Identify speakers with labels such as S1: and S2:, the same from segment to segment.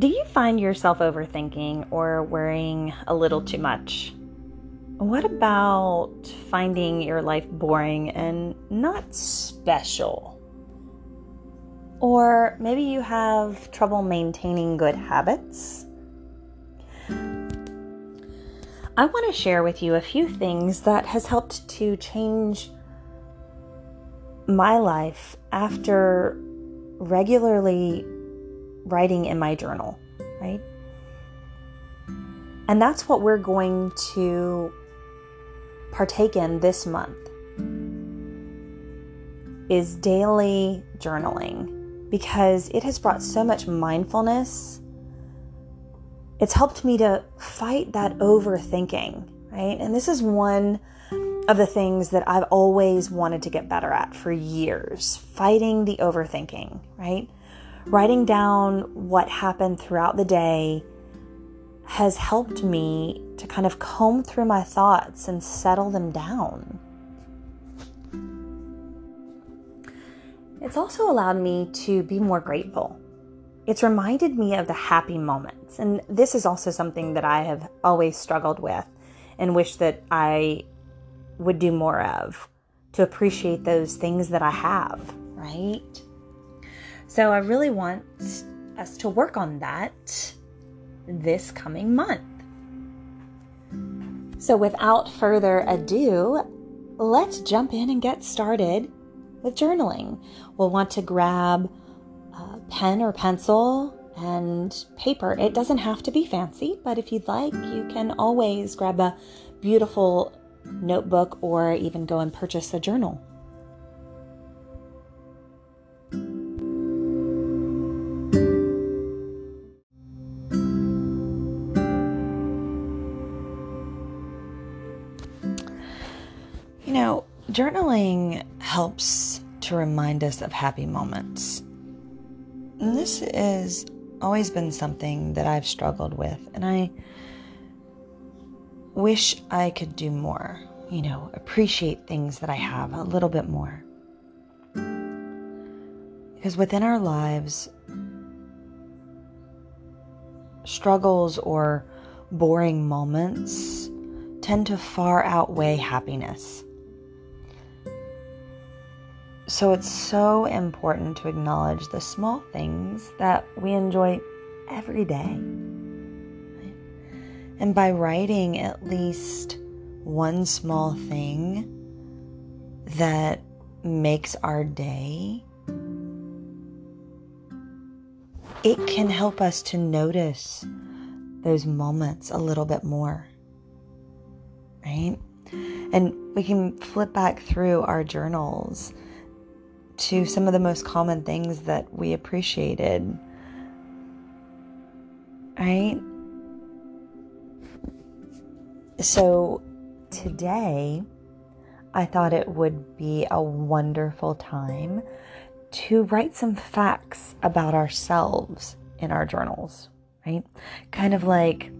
S1: Do you find yourself overthinking or worrying a little too much? What about finding your life boring and not special? Or maybe you have trouble maintaining good habits? I want to share with you a few things that has helped to change my life after regularly writing in my journal, right? And that's what we're going to partake in this month is daily journaling because it has brought so much mindfulness. It's helped me to fight that overthinking, right? And this is one of the things that I've always wanted to get better at for years fighting the overthinking, right? Writing down what happened throughout the day has helped me to kind of comb through my thoughts and settle them down. It's also allowed me to be more grateful. It's reminded me of the happy moments. And this is also something that I have always struggled with and wish that I would do more of to appreciate those things that I have, right? So I really want us to work on that this coming month. So without further ado, let's jump in and get started with journaling. We'll want to grab a pen or pencil and paper. It doesn't have to be fancy, but if you'd like, you can always grab a beautiful notebook or even go and purchase a journal. You know, journaling helps to remind us of happy moments. And this has always been something that I've struggled with, and I wish I could do more, you know, appreciate things that I have a little bit more. Because within our lives, struggles or boring moments tend to far outweigh happiness. So it's so important to acknowledge the small things that we enjoy every day. And by writing at least one small thing that makes our day, it can help us to notice those moments a little bit more. Right? And we can flip back through our journals to some of the most common things that we appreciated. Right? So today, I thought it would be a wonderful time to write some facts about ourselves in our journals, right? Kind of like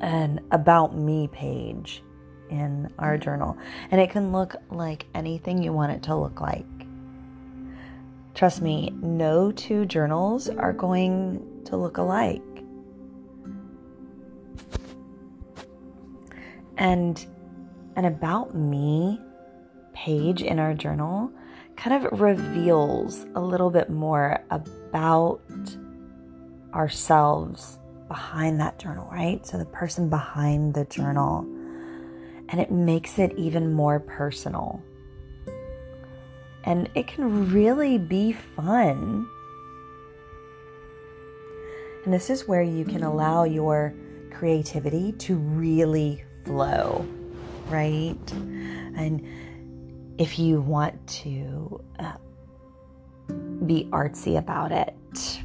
S1: an about me page in our journal. And it can look like anything you want it to look like. Trust me, no two journals are going to look alike. And an about me page in our journal kind of reveals a little bit more about ourselves behind that journal, right? So the person behind the journal. And it makes it even more personal. And it can really be fun. And this is where you can allow your creativity to really flow, right? And if you want to uh, be artsy about it,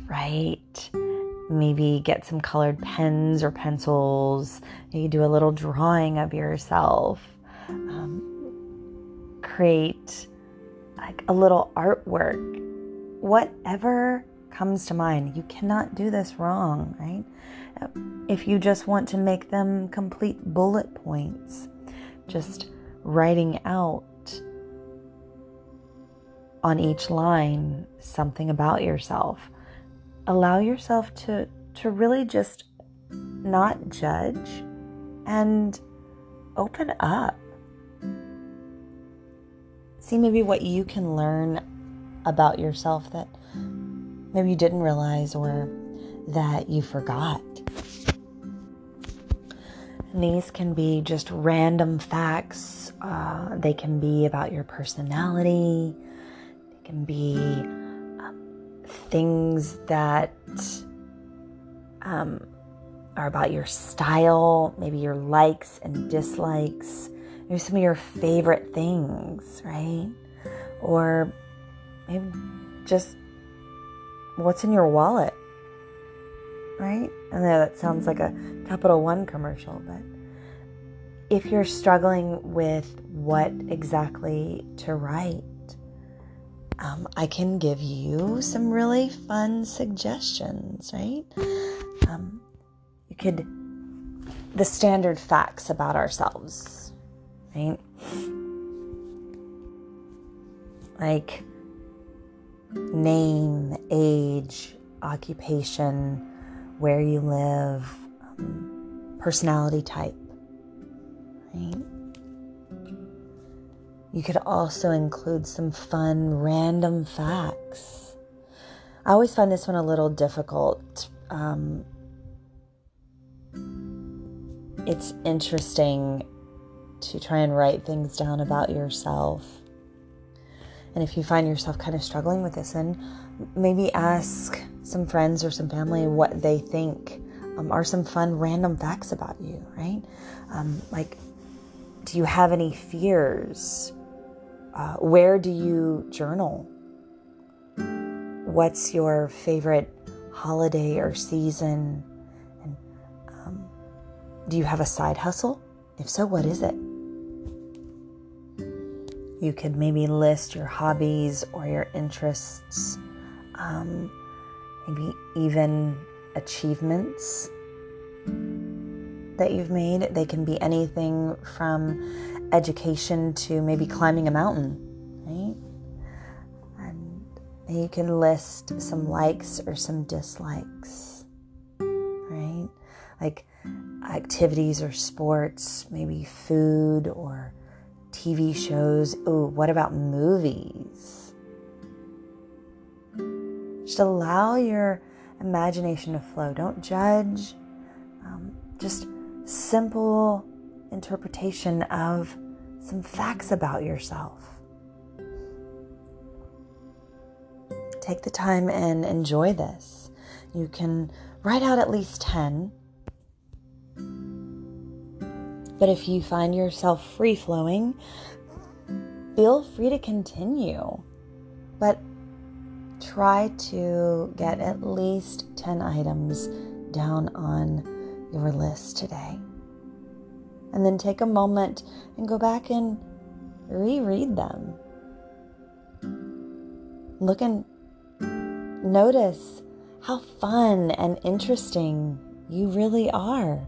S1: right? Maybe get some colored pens or pencils. You do a little drawing of yourself. Um, create like a little artwork. Whatever comes to mind. You cannot do this wrong, right? If you just want to make them complete bullet points, just writing out on each line something about yourself. Allow yourself to to really just not judge and open up. See maybe what you can learn about yourself that maybe you didn't realize or that you forgot. And these can be just random facts. Uh, they can be about your personality. They can be um, things that um, are about your style, maybe your likes and dislikes, maybe some of your favorite things, right? Or maybe just what's in your wallet, right? I know that sounds like a Capital One commercial, but if you're struggling with what exactly to write, um, I can give you some really fun suggestions, right? Um, you could, the standard facts about ourselves, right? Like name, age, occupation, where you live, um, personality type, right? You could also include some fun random facts. I always find this one a little difficult. Um, it's interesting to try and write things down about yourself. And if you find yourself kind of struggling with this, then maybe ask some friends or some family what they think um, are some fun random facts about you, right? Um, like, do you have any fears? Uh, where do you journal? What's your favorite holiday or season? And um, do you have a side hustle? If so, what is it? You could maybe list your hobbies or your interests, um, maybe even achievements that you've made. They can be anything from education to maybe climbing a mountain, right? And you can list some likes or some dislikes, right? Like activities or sports, maybe food or TV shows. Oh, what about movies? Just allow your imagination to flow. Don't judge. Um, just simple interpretation of some facts about yourself. Take the time and enjoy this. You can write out at least 10. But if you find yourself free flowing, feel free to continue. But try to get at least 10 items down on your list today and then take a moment and go back and reread them. Look and notice how fun and interesting you really are.